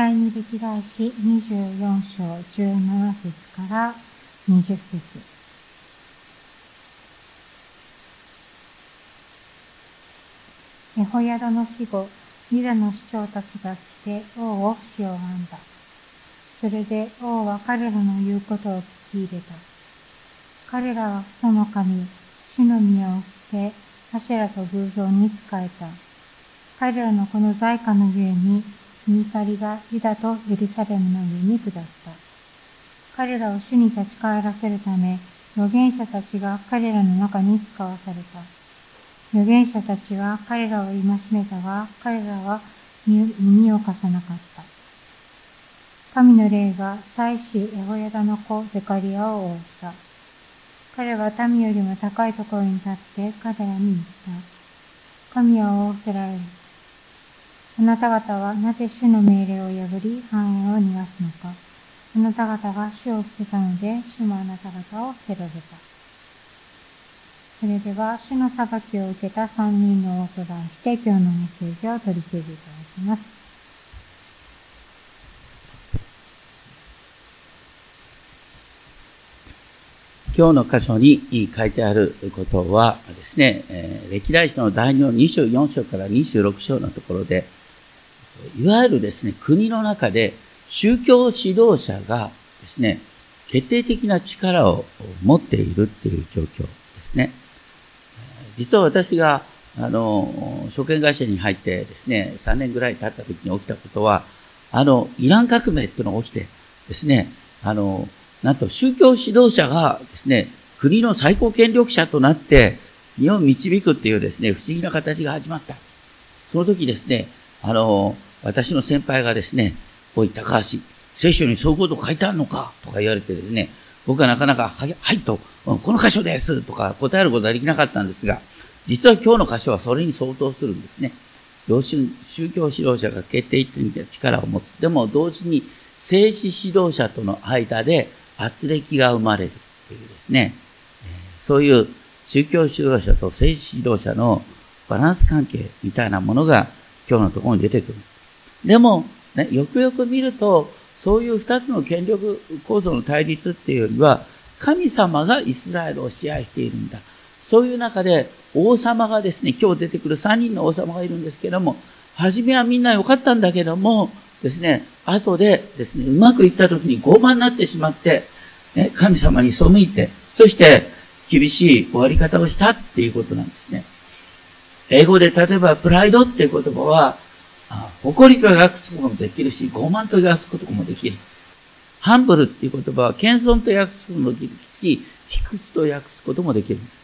第二歴代史24章17節から20節エホヤダの死後、ユダの首長たちが来て王を死を編んだ。それで王は彼らの言うことを聞き入れた。彼らはその神、主の宮を捨て、アシェラと偶像に仕えた。彼らのこの在家のゆえに、見怒りがユダとエルサレムの上に下った。彼らを主に立ち返らせるため、預言者たちが彼らの中に使わされた。預言者たちは彼らを戒めたが、彼らは耳を貸さなかった。神の霊が祭司エホヤダの子ゼカリアを覆った。彼は民よりも高いところに立って彼らに言った。神は仰せられる。あなた方はなぜ主の命令を破り繁栄を逃がすのか。あなた方が主を捨てたので、主もあなた方を捨てられた。それでは、主の裁きを受けた三人の王と題して、今日のメッセージを取り次いでいただきます。今日の箇所に書いてあることはですね、歴代史の第2の24章から26章のところで、いわゆるですね、国の中で宗教指導者がですね、決定的な力を持っているっていう状況ですね。実は私が、あの、証券会社に入ってですね、3年ぐらい経った時に起きたことは、あの、イラン革命っていうのが起きてですね、あの、なんと宗教指導者がですね、国の最高権力者となって日本を導くっていうですね、不思議な形が始まった。その時ですね、あの、私の先輩がですね、おい、高橋、聖書にそういうこと書いてあるのか？とか言われてですね、僕はなかなか、はい、はいと、この箇所ですとか答えることはできなかったんですが、実は今日の箇所はそれに相当するんですね。要するに宗教指導者が決定的な力を持つ。でも同時に政治指導者との間で圧力が生まれるというですね、そういう宗教指導者と政治指導者のバランス関係みたいなものが今日のところに出てくる。でも、ね、よくよく見ると、そういう二つの権力構造の対立っていうよりは、神様がイスラエルを支配しているんだ。そういう中で、王様がですね、今日出てくる三人の王様がいるんですけども、初めはみんな良かったんだけども、ですね、後でですね、うまくいった時に傲慢になってしまって、ね、神様に背いて、そして厳しい終わり方をしたっていうことなんですね。英語で例えばプライドっていう言葉は、誇りと訳すこともできるし、傲慢と訳すこともできる。ハンブルっていう言葉は謙遜と訳すこともできるし、卑屈と訳すこともできるんです。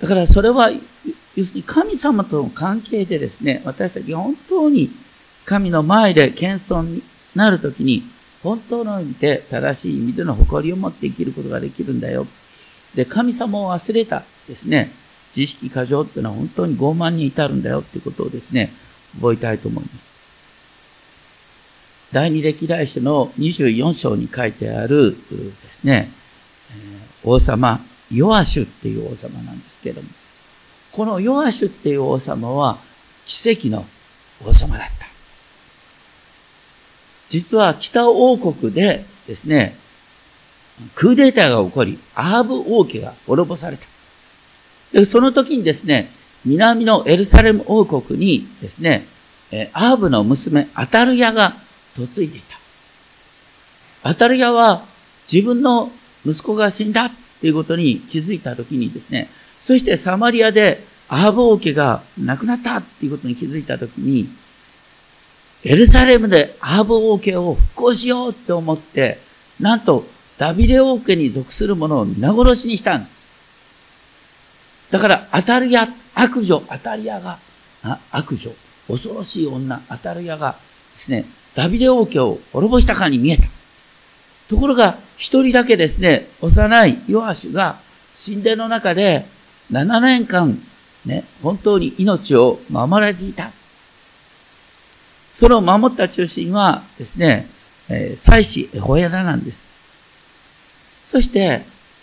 だからそれは、要するに神様との関係でですね、私たち本当に神の前で謙遜になるときに、本当の意味で正しい意味での誇りを持って生きることができるんだよ。で、神様を忘れたですね、自意識過剰っていうのは本当に傲慢に至るんだよっていうことをですね、覚えたいと思います。第二歴代史の24章に書いてあるですね、王様、ヨアシュっていう王様なんですけれども、このヨアシュっていう王様は奇跡の王様だった。実は北王国でですね、クーデーターが起こり、アーブ王家が滅ぼされた。その時にですね、南のエルサレム王国にですね、アーブの娘、アタルヤが嫁いでいた。アタルヤは自分の息子が死んだっていうことに気づいた時にですね、そしてサマリアでアーブ王家が亡くなったっていうことに気づいた時に、エルサレムでアーブ王家を復興しようって思って、なんとダビデ王家に属する者を皆殺しにしたんです。だから、アタリア、悪女、アタリアが、悪女、恐ろしい女、アタリアがですね、ダビデ王家を滅ぼしたかに見えた。ところが、一人だけですね、幼いヨアシュが神殿の中で7年間、ね、本当に命を守られていた。それを守った中心はですね、えー、祭司エホヤダなんです。そして、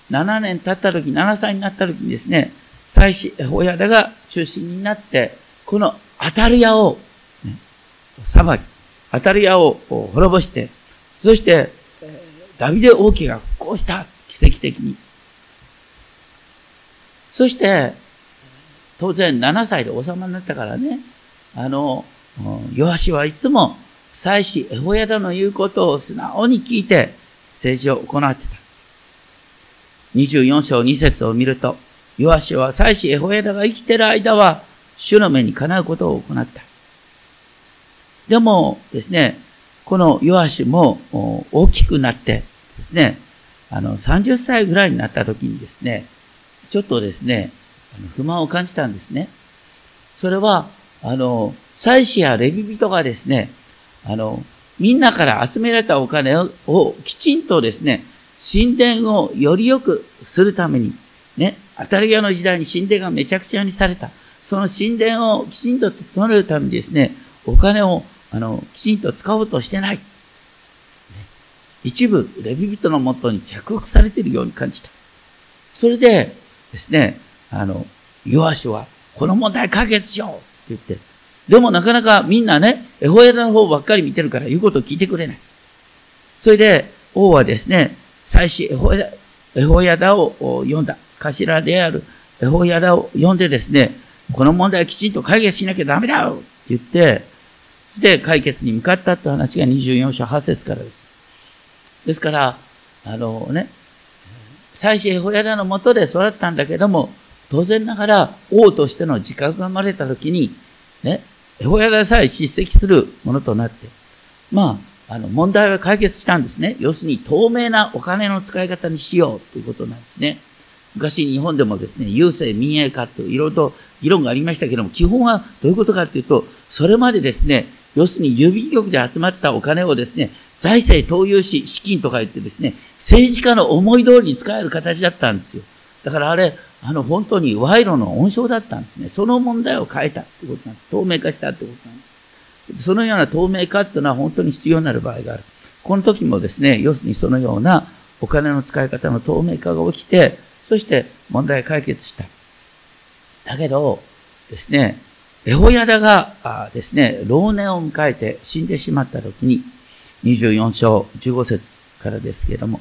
7年経った時、7歳になった時にですね、祭司エホヤダが中心になって、このアタリアを、ね、裁き、アタリアを滅ぼして、そして、ダビデ王家が復興した、奇跡的に。そして、当然7歳で王様になったからね、あの、ヨアシはいつも祭司エホヤダの言うことを素直に聞いて政治を行ってた。24章2節を見ると、ヨアシは祭司エホヤダが生きている間は、主の目にかなうことを行った。でもですね、このヨアシも大きくなってですね、あの、30歳ぐらいになった時にですね、ちょっとですね、不満を感じたんですね。それは、あの、祭司やレビ人がですね、あの、みんなから集められたお金をきちんとですね、神殿をより良くするために、ね、当たり屋の時代に神殿がめちゃくちゃにされた。その神殿をきちんと整えるためにですね、お金を、あの、きちんと使おうとしてない。一部、レビ人のもとに着服されているように感じた。それでですね、あの、ヨアシは、この問題解決しようって言って、でもなかなかみんなね、エホヤダの方ばっかり見てるから言うことを聞いてくれない。それで、王はですね、祭司エホヤダエホヤダを読んだ。頭であるエホヤダを読んでですね、この問題はきちんと解決しなきゃダメだよって言って、で、解決に向かったって話が24章8節からです。ですから、あのね、祭司エホヤダのもとで育ったんだけども、当然ながら王としての自覚が生まれたときに、ね、エホヤダさえ叱責するものとなって、まあ、あの、問題は解決したんですね。要するに透明なお金の使い方にしようということなんですね。昔日本でもですね、郵政民営化といろいろと議論がありましたけども、基本はどういうことかというと、それまでですね、要するに郵便局で集まったお金をですね、財政投融資、資金とか言ってですね、政治家の思い通りに使える形だったんですよ。だからあれ、あの、本当に賄賂の温床だったんですね。その問題を変えたってことなんです。透明化したってことなんです。そのような透明化っていうのは本当に必要になる場合がある。この時もですね、要するにそのようなお金の使い方の透明化が起きて、そして問題解決した。だけど、ですね、エホヤダがですね、老年を迎えて死んでしまった時に、24章15節からですけれども、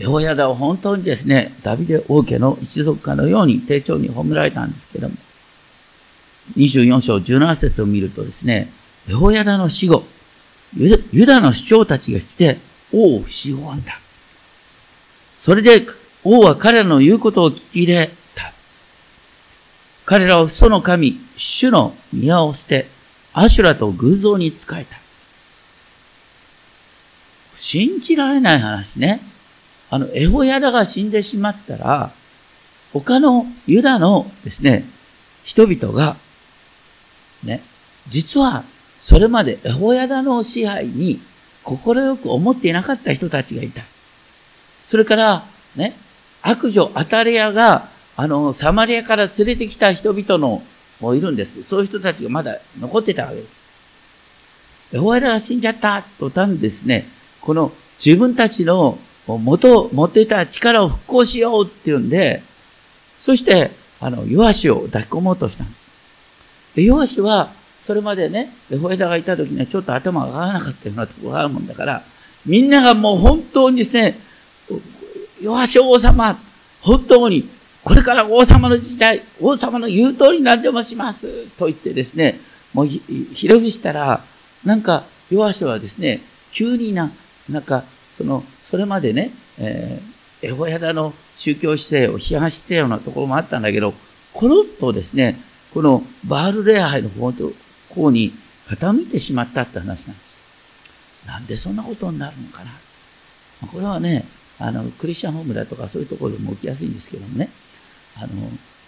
エホヤダは本当にですね、ダビデ王家の一族家のように丁重に褒められたんですけども、24章17節を見るとですね、エホヤダの死後、ユダの首長たちが来て、王を不死をんだ。それで王は彼らの言うことを聞き入れた。彼らはその神、主の宮を捨て、アシュラと偶像に仕えた。信じられない話ね。あの、エホヤダが死んでしまったら、他のユダのですね、人々が、ね、実はそれまでエホヤダの支配に快く思っていなかった人たちがいた。それから、ね、悪女アタレアが、あの、サマリアから連れてきた人々の、もいるんです。そういう人たちがまだ残ってたわけです。エホヤダが死んじゃったとたんですね、この自分たちの元、持っていた力を復興しようっていうんで、そして、あの、ヨアシを抱き込もうとしたんです。で、ヨアシは、それまでね、エホエダがいた時にはちょっと頭が上がらなかったようなところがあるもんだから、みんながもう本当にですね、ヨアシ王様、本当に、これから王様の時代、王様の言う通りになってもします、と言ってですね、もう広くしたら、なんか、ヨアシはですね、急にな、なんか、その、それまでね、えー、エホヤダの宗教姿勢を批判してたようなところもあったんだけど、コロッとですね、このバール礼拝の方方に傾いてしまったって話なんです。なんでそんなことになるのかな。これはね、あの、クリスチャンホームだとかそういうところでも起きやすいんですけどもね、あの、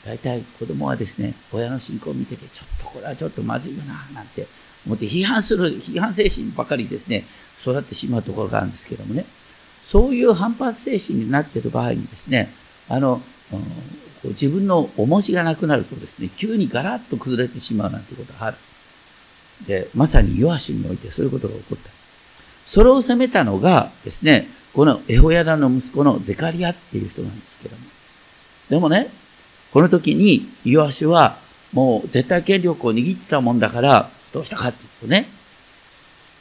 大体子供はですね、親の信仰を見てて、ちょっとこれはちょっとまずいよな、なんて思って批判する、批判精神ばかりですね、育ってしまうところがあるんですけどもね、そういう反発精神になっている場合にですね、あの、自分の重しがなくなるとですね、急にガラッと崩れてしまうなんてことがある。で、まさにヨアシにおいてそういうことが起こった。それを責めたのがですね、このエホヤダの息子のゼカリアっていう人なんですけども。でもね、この時にヨアシはもう絶対権力を握ってたもんだから、どうしたかっていうとね、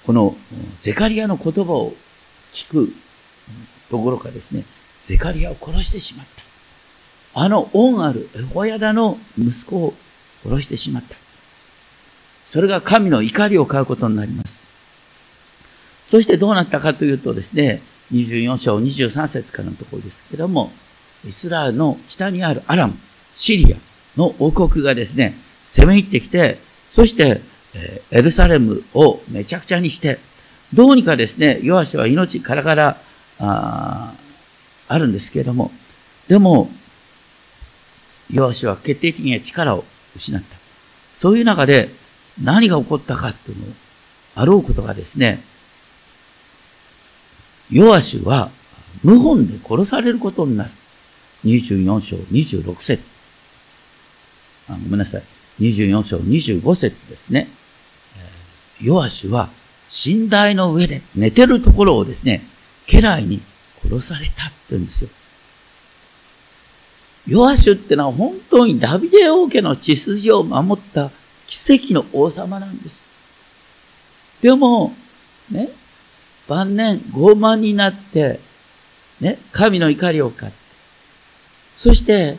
このゼカリアの言葉を聞くところかですね、ゼカリアを殺してしまった。あの恩あるエホヤダの息子を殺してしまった。それが神の怒りを買うことになります。そしてどうなったかというとですね、24章23節からのところですけども、イスラエルの北にあるアラム、シリアの王国がですね、攻め入ってきて、そして、えエルサレムをめちゃくちゃにして、どうにかですね、ヨアシは命からからああるんですけれども、でも、ヨアシは決定的に力を失った。そういう中で何が起こったかっていうのを、あろうことがですね、ヨアシュは謀反で殺されることになる。24章26節あごめんなさい。24章25節ですね。ヨアシュは寝台の上で寝てるところをですね、家来に殺されたって言うんですよ。ヨアシュってのは本当にダビデ王家の血筋を守った奇跡の王様なんです。でも、ね、晩年傲慢になって、ね、神の怒りを買って、そして、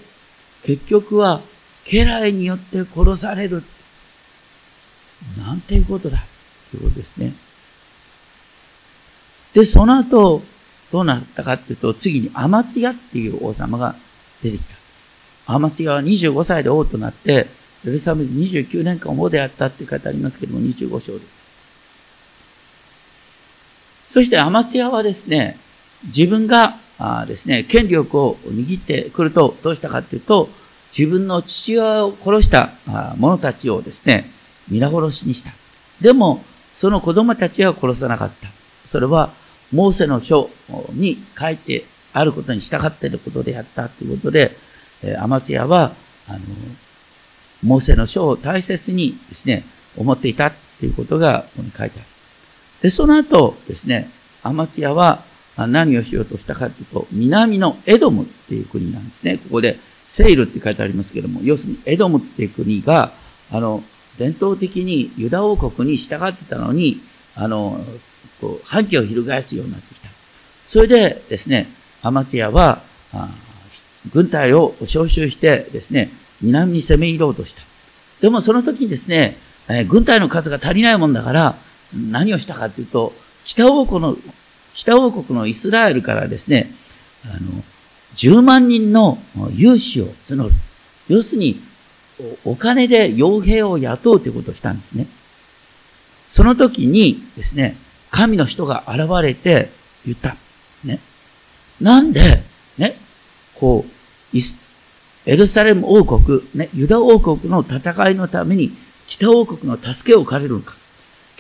結局は、家来によって殺される。なんていうことだ。ということですね。で、その後、どうなったかっていうと、次にアマツヤっていう王様が出てきた。アマツヤは25歳で王となって、エルサレムで29年間王であったって書いてありますけども、25章で。そしてアマツヤはですね、自分がですね、権力を握ってくると、どうしたかっていうと、自分の父親を殺した者たちをですね、皆殺しにした。でも、その子供たちは殺さなかった。それは、モーセの書に書いてあることに従っていることであったということで、アマツヤは、あの、モーセの書を大切にですね、思っていたということがここに書いてある。で、その後ですね、アマツヤは何をしようとしたかというと、南のエドムっていう国なんですね。ここでセイルって書いてありますけども、要するにエドムっていう国が、あの、伝統的にユダ王国に従ってたのに、あの、こう、反旗を翻すようになってきた。それでですね、アマツヤは、軍隊を招集してですね、南に攻め入ろうとした。でもその時にですね、え軍隊の数が足りないもんだから、何をしたかというと、北王国の、北王国のイスラエルからですね、あの、10万人の有志を募る。要するに、お金で傭兵を雇うということをしたんですね。その時にですね、神の人が現れて言った。ね。なんで、ね、こう、エルサレム王国、ね、ユダ王国の戦いのために北王国の助けを借りるのか。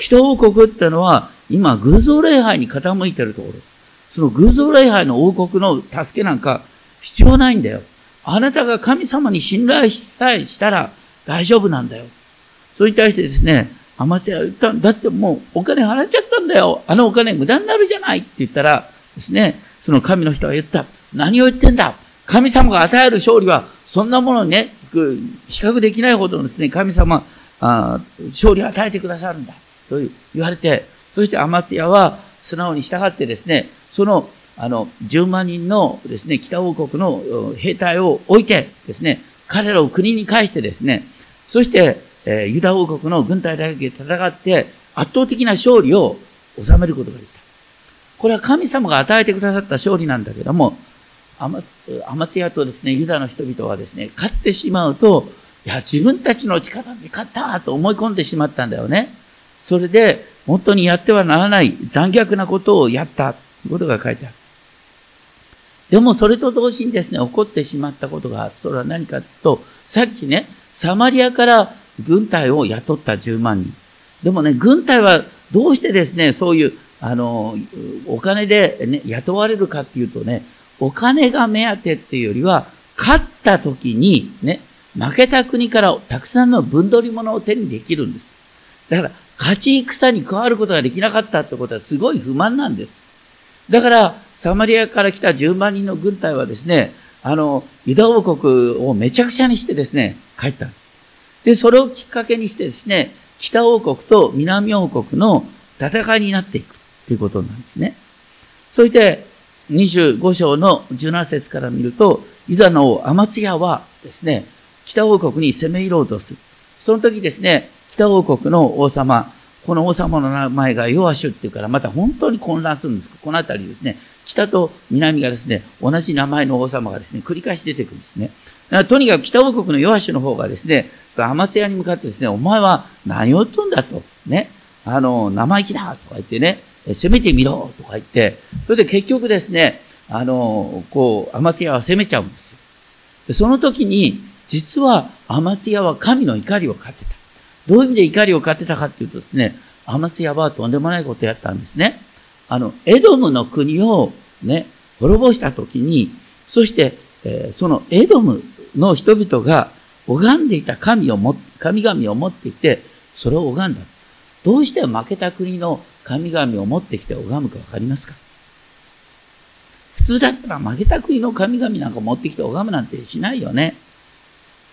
北王国ってのは、今、偶像礼拝に傾いてるところ。その偶像礼拝の王国の助けなんか必要ないんだよ。あなたが神様に信頼さえしたら大丈夫なんだよ。それに対してですね、アマチュア言っただってもうお金払っちゃったんだよ。あのお金無駄になるじゃないって言ったらですね、その神の人は言った。何を言ってんだ神様が与える勝利はそんなものにね、比較できないほどのですね、神様、あ勝利を与えてくださるんだ。と言われて、そしてアマツヤは素直に従ってですね、その、あの、10万人のですね、北王国の兵隊を置いてですね、彼らを国に返してですね、そして、えー、ユダ王国の軍隊だけで戦って、圧倒的な勝利を収めることができた。これは神様が与えてくださった勝利なんだけども、アマツヤとですね、ユダの人々はですね、勝ってしまうと、いや、自分たちの力で勝ったと思い込んでしまったんだよね。それで、本当にやってはならない残虐なことをやったということが書いてある。でもそれと同時にですね、起こってしまったことが、それは何かと、さっきね、サマリアから軍隊を雇った10万人。でもね、軍隊はどうしてですね、そういう、あの、お金で、ね、雇われるかっていうとね、お金が目当てっていうよりは、勝った時にね、負けた国からたくさんの分取り物を手にできるんです。だから、勝ち戦に加わることができなかったってことはすごい不満なんです。だから、サマリアから来た10万人の軍隊はですね、あの、ユダ王国をめちゃくちゃにしてですね、帰ったんです。で、それをきっかけにしてですね、北王国と南王国の戦いになっていくということなんですね。そして、25章の17節から見ると、ユダの王アマツヤはですね、北王国に攻め入ろうとする。その時ですね、北王国の王様、この王様の名前がヨアシュっていうから、また本当に混乱するんです。この辺りですね、北と南がですね、同じ名前の王様がですね、繰り返し出てくるんですね。とにかく北王国のヨアシュの方がですね、アマツヤに向かってですね、お前は何を言っとんだと、ね、あの、生意気だとか言ってね、攻めてみろとか言って、それで結局ですね、あの、こう、アマツヤは攻めちゃうんですよ。その時に、実はアマツヤは神の怒りを買ってた。どういう意味で怒りを買ってたかっていうとですね、アマツヤはとんでもないことをやったんですね。あの、エドムの国をね、滅ぼした時に、そして、えー、そのエドムの人々が拝んでいた神をも、神々を持ってきて、それを拝んだ。どうして負けた国の神々を持ってきて拝むかわかりますか？普通だったら負けた国の神々なんか持ってきて拝むなんてしないよね。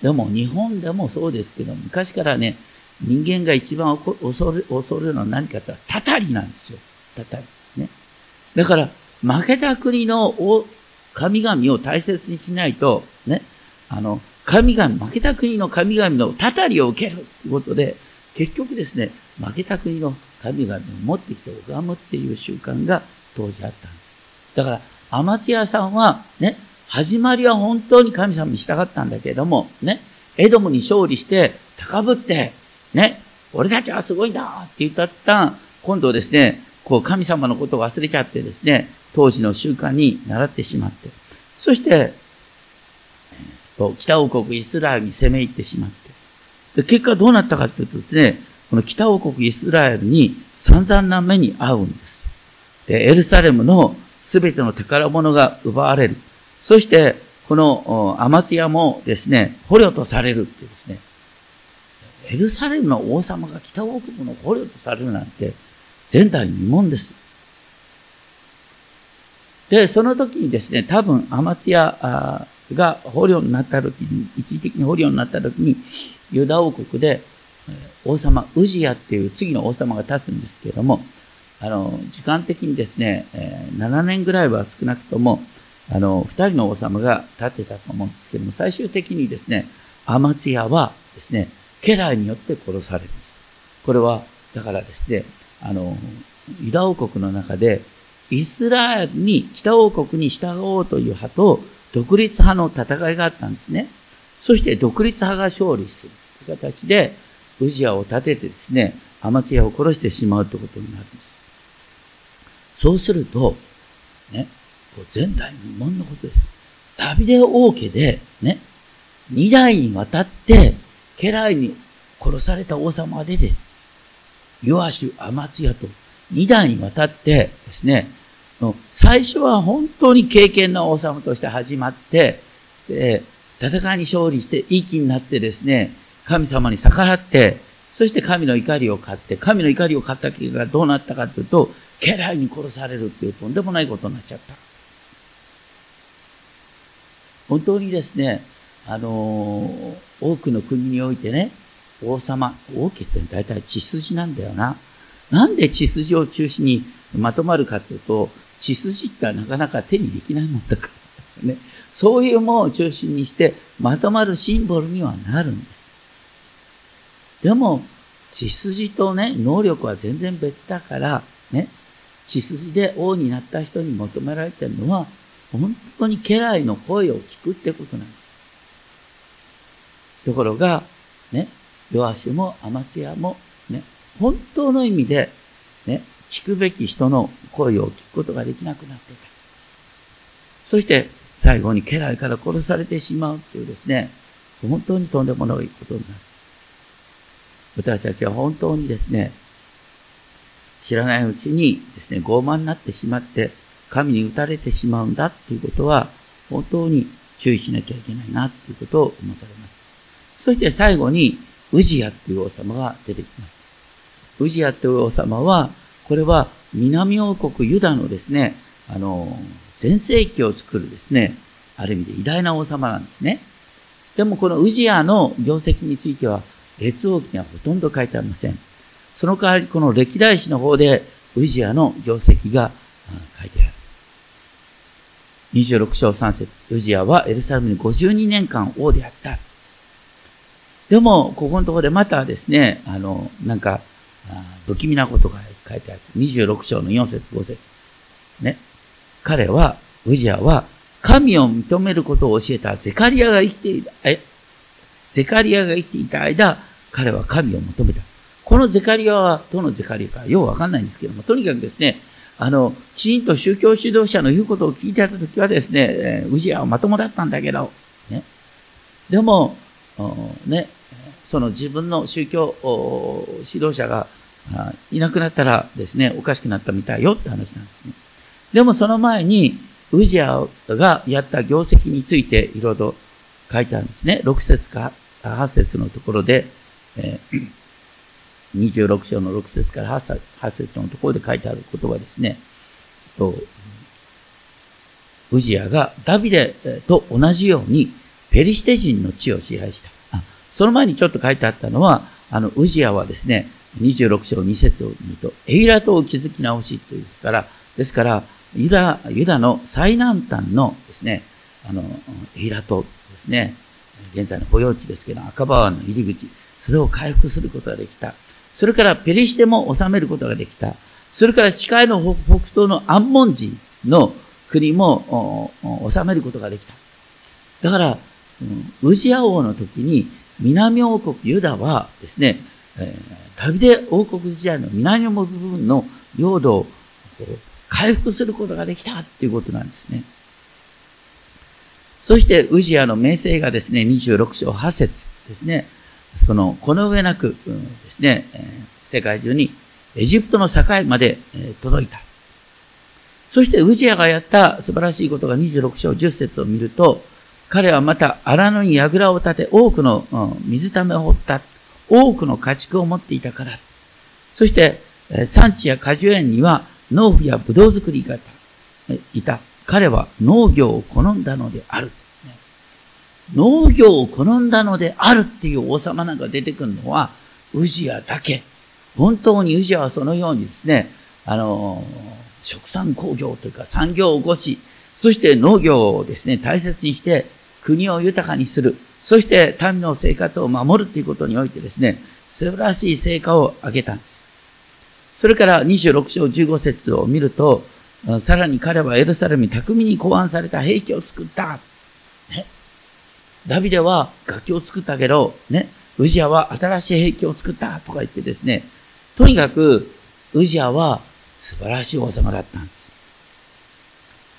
でも日本でもそうですけど、昔からね、人間が一番恐れ恐るのは何かってたたりなんですよ。たたり。ね。だから、負けた国の神々を大切にしないと、ね、あの、神々、負けた国の神々のたたりを受けるということで、結局ですね、負けた国の神々を持ってきて拝むっていう習慣が当時あったんです。だから、アマチュアさんは、ね、始まりは本当に神様に従ったんだけれども、ね、エドムに勝利して、高ぶって、ね、俺たちはすごいんだって言ったった今度ですね、こう神様のことを忘れちゃってですね、当時の習慣に習ってしまって、そして、北王国イスラエルに攻め入ってしまって、で結果どうなったかというとですね、この北王国イスラエルに散々な目に遭うんです。で、エルサレムのすべての宝物が奪われる。そして、このアマツヤもですね、捕虜とされるっていうですね、エルサレムの王様が北王国の捕虜とされるなんて、前代未聞です。で、その時にですね、多分アマツヤが捕虜になった時に、一時的に捕虜になった時に、ユダ王国で王様ウジヤっていう次の王様が立つんですけども、あの、時間的にですね、7年ぐらいは少なくとも、あの、2人の王様が立ってたと思うんですけども、最終的にですね、アマツヤはですね、家来によって殺されるんです。これは、だからですね、あの、ユダ王国の中で、イスラエルに、北王国に従おうという派と、独立派の戦いがあったんですね。そして独立派が勝利するという形で、ウジアを立ててですね、アマツヤを殺してしまうということになるんです。そうすると、ね、前代未聞のことです。ダビデ王家で、ね、二代にわたって、家来に殺された王様が出て、ヨアシュ、アマツヤと二代にわたってですね、最初は本当に敬虔な王様として始まって、で戦いに勝利していい気になってですね、神様に逆らって、そして神の怒りを買って、神の怒りを買った結果がどうなったかというと、家来に殺されるっていうとんでもないことになっちゃった。本当にですね、あの、多くの国においてね、王様、王家って大体血筋なんだよな。なんで血筋を中心にまとまるかというと、血筋ってなかなか手にできないもんだから。ね。そういうものを中心にしてまとまるシンボルにはなるんです。でも、血筋とね、能力は全然別だから、ね、血筋で王になった人に求められてるのは、本当に家来の声を聞くってことなんです。ところが、ね、ヨアシュもアマツヤも、ね、本当の意味で、ね、聞くべき人の声を聞くことができなくなっていた。そして、最後に家来から殺されてしまうっていうですね、本当にとんでもないことになる。私たちは本当にですね、知らないうちにですね、傲慢になってしまって、神に打たれてしまうんだっていうことは、本当に注意しなきゃいけないなっていうことを思わされます。そして最後に、ウジヤっていう王様が出てきます。ウジヤっていう王様は、これは南王国ユダのですね、あの、全盛期を作るですね、ある意味で偉大な王様なんですね。でもこのウジヤの業績については、列王記にはほとんど書いてありません。その代わり、この歴代史の方で、ウジアの業績が書いてある。26章3節ウジアはエルサレムに52年間王であった。でも、ここのところでまたですね、あの、なんか、不気味なことが書いてある。26章の4節5節ね。彼は、ウジアは、神を認めることを教えたゼカリアが生きていた、え、ゼカリアが生きていた間、彼は神を求めた。このゼカリアはどのゼカリアかようわかんないんですけども、とにかくですね、あの、きちんと宗教指導者の言うことを聞いてたときはですね、ウジアはまともだったんだけど、ね。でも、ね、その自分の宗教指導者がいなくなったらですね、おかしくなったみたいよって話なんですね。でもその前に、ウジアがやった業績についていろいろ書いてあるんですね。6節か8節のところで、え、26章の6節から8節のところで書いてある言葉ですね。とウジアがダビデと同じようにペリシテ人の地を支配した。その前にちょっと書いてあったのは、あの、ウジアはですね、26章2節を見ると、エイラ島を築き直しというですから、ですから、ユダ、ユダの最南端のですね、あの、エイラ島ですね、現在の保養地ですけど、赤川の入り口、それを回復することができた。それからペリシテも治めることができた。それから視界の北東のアンモン人の国も治めることができた。だから、ウジア王の時に南王国ユダはですね、えー、ダビデ王国時代の南の部分の領土を回復することができたっていうことなんですね。そして、ウジアの名声がですね、26章8節ですね、その、この上なく、ですね、世界中にエジプトの境まで、届いた。そして、ウジアがやった素晴らしいことが26章10節を見ると、彼はまた荒野に櫓を立て、多くの水ためを掘った。多くの家畜を持っていたから。そして、産地や果樹園には農夫や葡萄作りがいた。彼は農業を好んだのである。農業を好んだのであるっていう王様なんか出てくるのは、ウジアだけ。本当にウジアはそのようにですね、あの、食産工業というか産業を起こし、そして農業をですね、大切にして、国を豊かにする。そして民の生活を守るということにおいてですね、素晴らしい成果を上げたんです。それから26章15節を見ると、さらに彼はエルサレムに巧みに考案された兵器を作った。ね、ダビデは楽器を作ったけど、ね、ウジアは新しい兵器を作ったとか言ってですね、とにかくウジアは素晴らしい王様だったんです。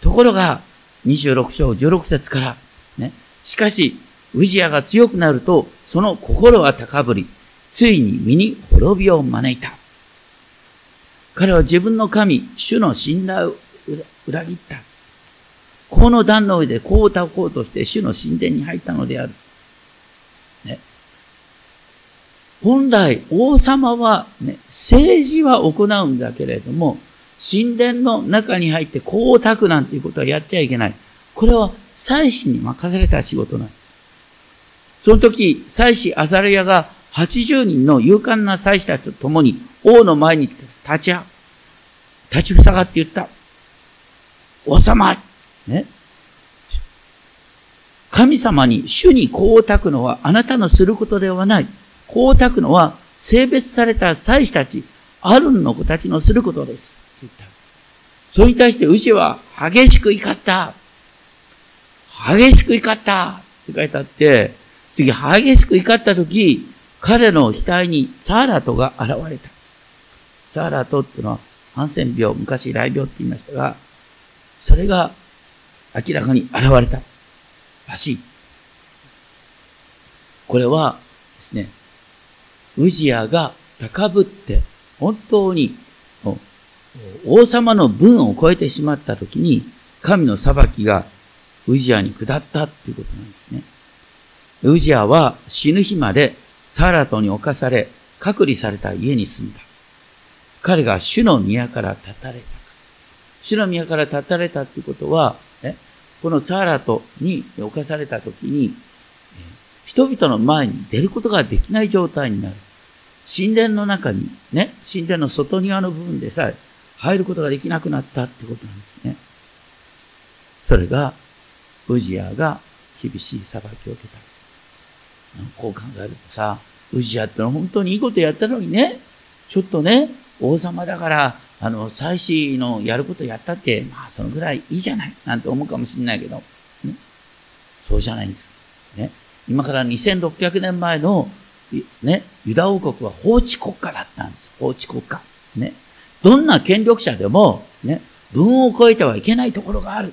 ところが、26章16節からね。しかし、ウジアが強くなると、その心は高ぶり、ついに身に滅びを招いた。彼は自分の神、主の信頼を裏切った。この段の上でこう歌こうとして主の神殿に入ったのである。ね、本来、王様は、ね、政治は行うんだけれども、神殿の中に入ってこうたくなんていうことはやっちゃいけない。これは祭司に任された仕事なんです。その時、祭司アザレヤが80人の勇敢な祭司たちと共に王の前に立ち、立ちふさがって言った。王様ね。神様に主にこうたくのはあなたのすることではない。こうたくのは性別された祭司たち、アルンの子たちのすることです。言った。それに対して牛は激しく怒った。激しく怒ったって書いてあって、次、激しく怒った時、彼の額にサーラトが現れた。サーラトっていうのは、ハンセン病、昔雷病って言いましたが、それが明らかに現れたらしい。これはですね、ウジアが高ぶって、本当に王様の分を超えてしまった時に、神の裁きがウジアに下ったっていうことなんですね。ウジアは死ぬ日までサラトに侵され、隔離された家に住んだ。彼が主の宮から立たれた。主の宮から立たれたってことは、ね、このサラトに侵された時に、人々の前に出ることができない状態になる。神殿の中に、ね、神殿の外庭の部分でさえ入ることができなくなったってことなんですね。それが、ウジヤが厳しい裁きを受けた。こう考えるとさ、ウジヤってのは本当にいいことやったのにね、ちょっとね、王様だから、あの、祭司のやることやったって、まあ、そのぐらいいいじゃない、なんて思うかもしれないけど、ね、そうじゃないんです。ね。今から2600年前の、ね、ユダ王国は法治国家だったんです。法治国家。ね。どんな権力者でも、ね、文を超えてはいけないところがある。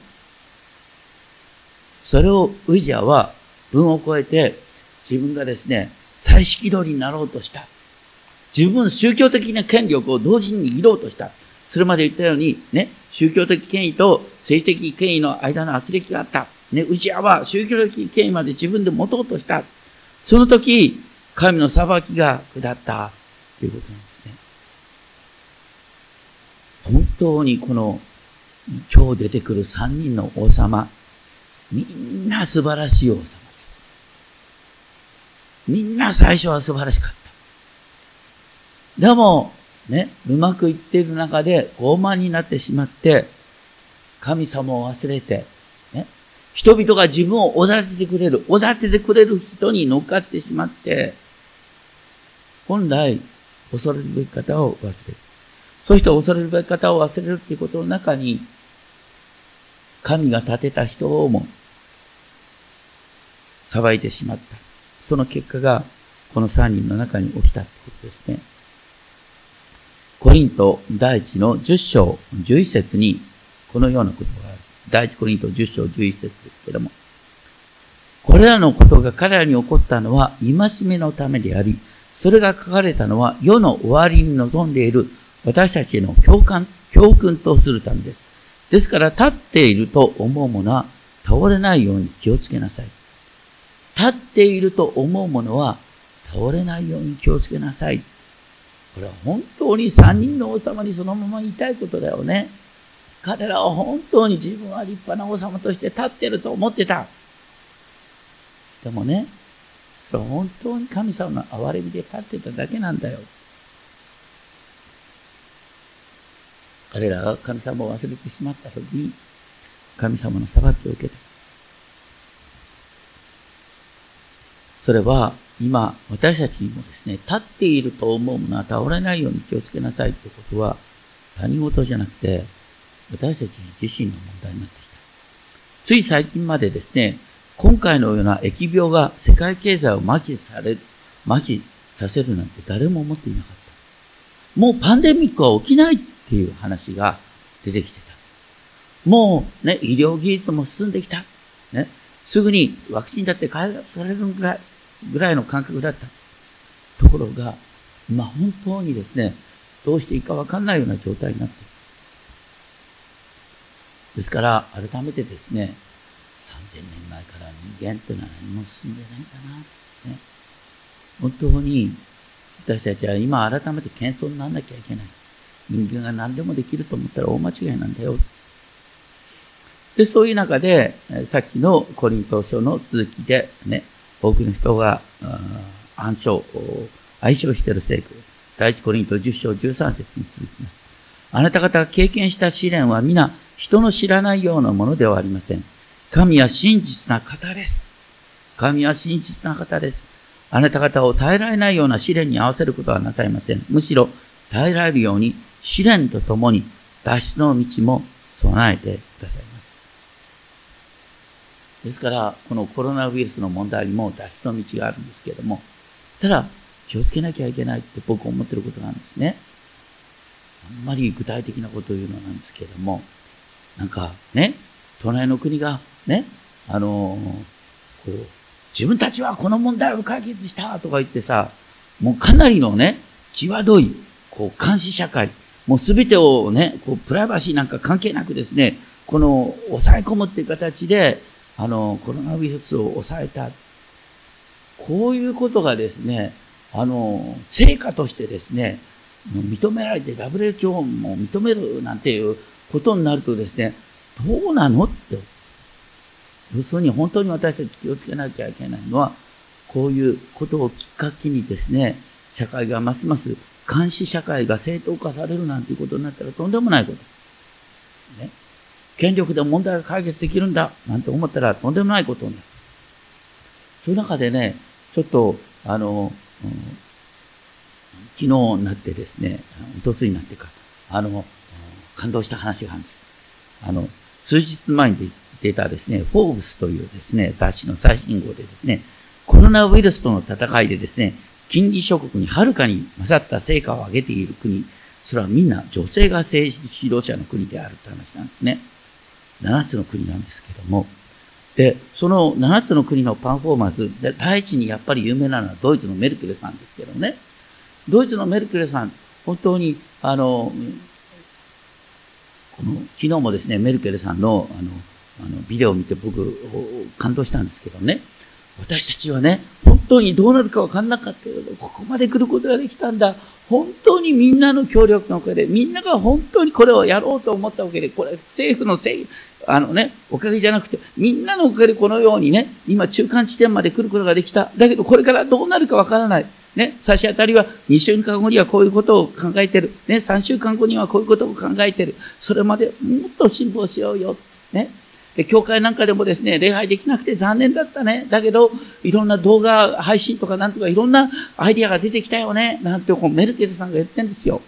それをウジアは文を超えて自分がですね、再式通りになろうとした。自分宗教的な権力を同時に握ろうとした。それまで言ったように、ね、宗教的権威と政治的権威の間の圧力があった。ね、ウジアは宗教的権威まで自分で持とうとした。その時、神の裁きが下ったということなんですね。本当にこの今日出てくる三人の王様、みんな素晴らしい王様です。みんな最初は素晴らしかった。でも、ね、うまくいっている中で傲慢になってしまって、神様を忘れて、ね、人々が自分をおだててくれる、おだててくれる人に乗っかってしまって、本来、恐れるべき方を忘れる。そして恐れるべき方を忘れるっていうことの中に、神が立てた人をも裁いてしまった。その結果が、この3人の中に起きたってことですね。コリント第一の10章11節に、このようなことがある。第一コリント10章11節ですけども、これらのことが彼らに起こったのは戒めのためであり、それが書かれたのは世の終わりに臨んでいる私たちへの教官、教訓とするためです。ですから立っていると思うものは倒れないように気をつけなさい。立っていると思うものは倒れないように気をつけなさい。これは本当に三人の王様にそのまま言いたいことだよね。彼らは本当に自分は立派な王様として立ってると思ってた。でもね、それは本当に神様の憐れみで立ってただけなんだよ。彼らが神様を忘れてしまった時に、神様の裁きを受けた。それは今、私たちにもですね、立っていると思うものは倒れないように気をつけなさいということは、他人事じゃなくて、私たち自身の問題になってきた。つい最近までですね、今回のような疫病が世界経済を麻痺される、麻痺させるなんて誰も思っていなかった。もうパンデミックは起きないっていう話が出てきてた。もうね、医療技術も進んできた。ね、すぐにワクチンだって開発されるぐらい、ぐらいの感覚だった。ところが、ま本当にですね、どうしていいかわかんないような状態になっている。ですから、改めてですね、3000年前から人間っていうのは何も進んでないんだな、ね。本当に私たちは今改めて謙遜にならなきゃいけない。人間が何でもできると思ったら大間違いなんだよ。で、そういう中で、さっきのコリント書の続きでね、多くの人が暗唱、愛称している聖句。第一コリント10章13節に続きます。あなた方が経験した試練は皆人の知らないようなものではありません。神は真実な方です。神は真実な方です。あなた方を耐えられないような試練に合わせることはなさいません。むしろ耐えられるように試練とともに脱出の道も備えてくださいます。ですから、このコロナウイルスの問題にも脱出の道があるんですけれども、ただ、気をつけなきゃいけないって僕思ってることなんですね。あんまり具体的なことを言うのなんですけれども、なんかね、隣の国がね、あのこう、自分たちはこの問題を解決したとか言ってさ、もうかなりのね、際どいこう、監視社会、もうすべてをね、こう、プライバシーなんか関係なくですね、この、抑え込むっていう形で、あの、コロナウイルスを抑えた。こういうことがですね、あの、成果としてですね、認められて WHO も認めるなんていうことになるとですね、どうなのって。要するに本当に私たち気をつけなきゃいけないのは、こういうことをきっかけにですね、社会がますます監視社会が正当化されるなんていうことになったらとんでもないこと。ね。権力で問題が解決できるんだなんて思ったらとんでもないことになる。そういう中でね、ちょっと、あの、うん、昨日になってですね、おとついになってか、あの、感動した話があるんです。あの、数日前に出たですね、フォーブスというですね、雑誌の最新号でですね、コロナウイルスとの戦いでですね、近隣諸国にはるかに勝った成果を上げている国、それはみんな女性が政治指導者の国であるって話なんですね。7つの国なんですけども、で、その7つの国のパフォーマンス、で第一にやっぱり有名なのはドイツのメルケルさんですけどね、ドイツのメルケルさん、本当に、あの、この昨日もですね、メルケルさんのあのあのビデオを見て僕、感動したんですけどね、私たちはね、本当にどうなるか分かんなかったけど、ここまで来ることができたんだ。本当にみんなの協力のおかげで、みんなが本当にこれをやろうと思ったわけで、これ政府のせい、あのね、おかげじゃなくて、みんなのおかげでこのようにね、今中間地点まで来ることができた。だけどこれからどうなるか分からない。ね、差し当たりは2週間後にはこういうことを考えてる。ね、3週間後にはこういうことを考えてる。それまでもっと辛抱しようよ。ね。で、教会なんかでもですね、礼拝できなくて残念だったね。だけど、いろんな動画配信とかなんとかいろんなアイディアが出てきたよね。なんてこうメルケルさんが言ってんですよ。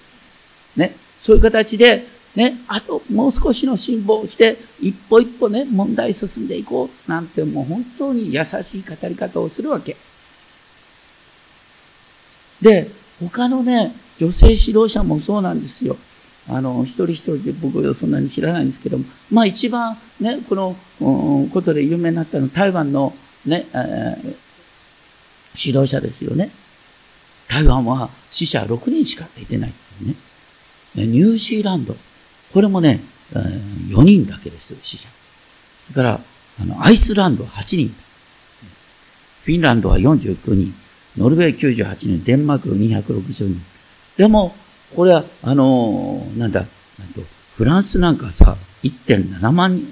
ね。そういう形で、ね、あともう少しの辛抱をして、一歩一歩ね、問題進んでいこう。なんてもう本当に優しい語り方をするわけ。で、他のね、女性指導者もそうなんですよ。あの、一人一人で僕はそんなに知らないんですけども、まあ一番ね、この、ことで有名になったのは台湾のね、えー、指導者ですよね。台湾は死者6人しか出てないっていうね。ニュージーランド、これもね、4人だけです、死者。それから、あの、アイスランドは8人。フィンランドは49人。ノルウェー98人、デンマーク260人。でも、これは、あの、なんだ、フランスなんかさ、1.7万人、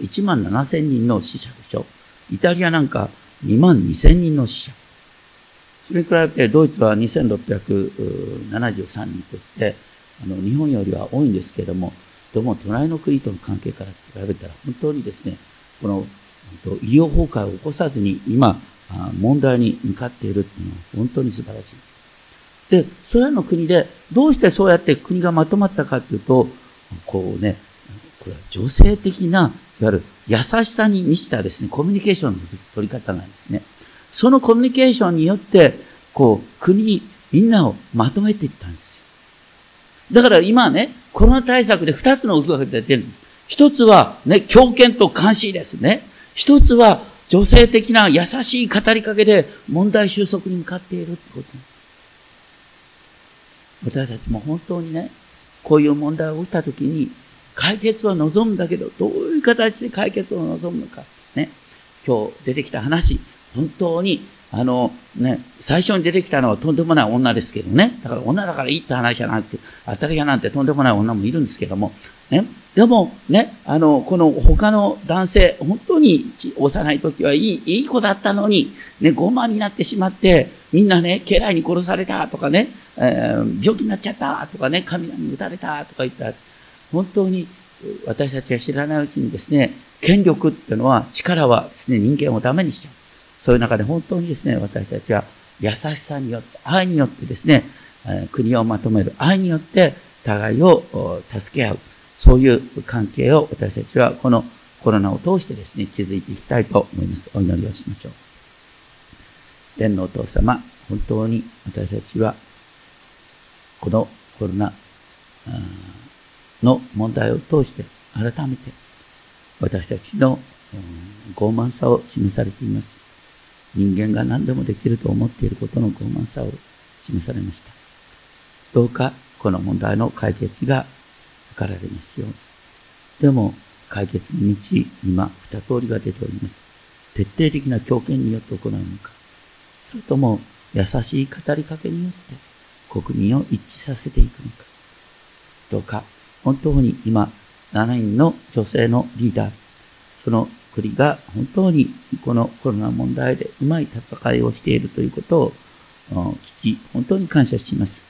1万7千人の死者でしょ。イタリアなんか2万2千人の死者。それに比べてドイツは2673人といって、あの日本よりは多いんですけれども、どうも隣の国との関係から比べたら、本当にですね、この医療崩壊を起こさずに今、問題に向かっているっていうのは本当に素晴らしい。で、それらの国でどうしてそうやって国がまとまったかっていうと、こうね、これは女性的な、いわゆる優しさに満ちたですね、コミュニケーションの取り方なんですね。そのコミュニケーションによって、こう、国みんなをまとめていったんですよ。だから今ね、コロナ対策で二つの動きが出てるんです。一つはね、強権と監視ですね。一つは女性的な優しい語りかけで問題収束に向かっているってこと私たちも本当にね、こういう問題が起きたときに、解決は望むんだけど、どういう形で解決を望むのか。ね。今日出てきた話、本当に、あの、ね、最初に出てきたのはとんでもない女ですけどね。だから女だからいいって話じゃなくて、当たり屋なんてとんでもない女もいるんですけども、ね。でも、ね、あの、この他の男性、本当に幼い時はいい、いい子だったのに、ね、傲慢になってしまって、みんなね、家来に殺されたとかね、えー、病気になっちゃったとかね、神に打たれたとか言ったら、本当に私たちが知らないうちにですね、権力っていうのは、力はですね、人間をダメにしちゃう。そういう中で本当にですね、私たちは優しさによって、愛によってですね、国をまとめる愛によって互いを助け合う。そういう関係を私たちはこのコロナを通してですね、築いていきたいと思います。お祈りをしましょう。天皇お父様、本当に私たちはこのコロナの問題を通して改めて私たちの傲慢さを示されています。人間が何でもできると思っていることの傲慢さを示されました。どうかこの問題の解決が図られますように。でも解決の道、今二通りが出ております。徹底的な強権によって行うのか、それとも優しい語りかけによって国民を一致させていくのか。どうか、本当に今、7人の女性のリーダー、その国が本当にこのコロナ問題でうまい戦いをしているということを聞き、本当に感謝します。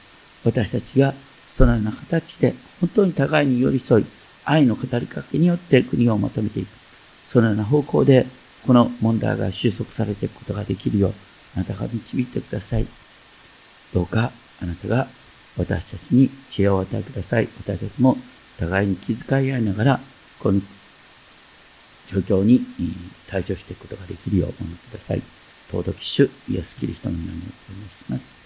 私たちがそのような形で本当に互いに寄り添い、愛の語りかけによって国をまとめていく。そのような方向でこの問題が収束されていくことができるよう、あなたが導いてください。どうかあなたが私たちに知恵を与えください。私たちも互いに気遣い合いながら、この状況に対処していくことができるようお願いください。尊き主イエス・キリストの名にお願いします。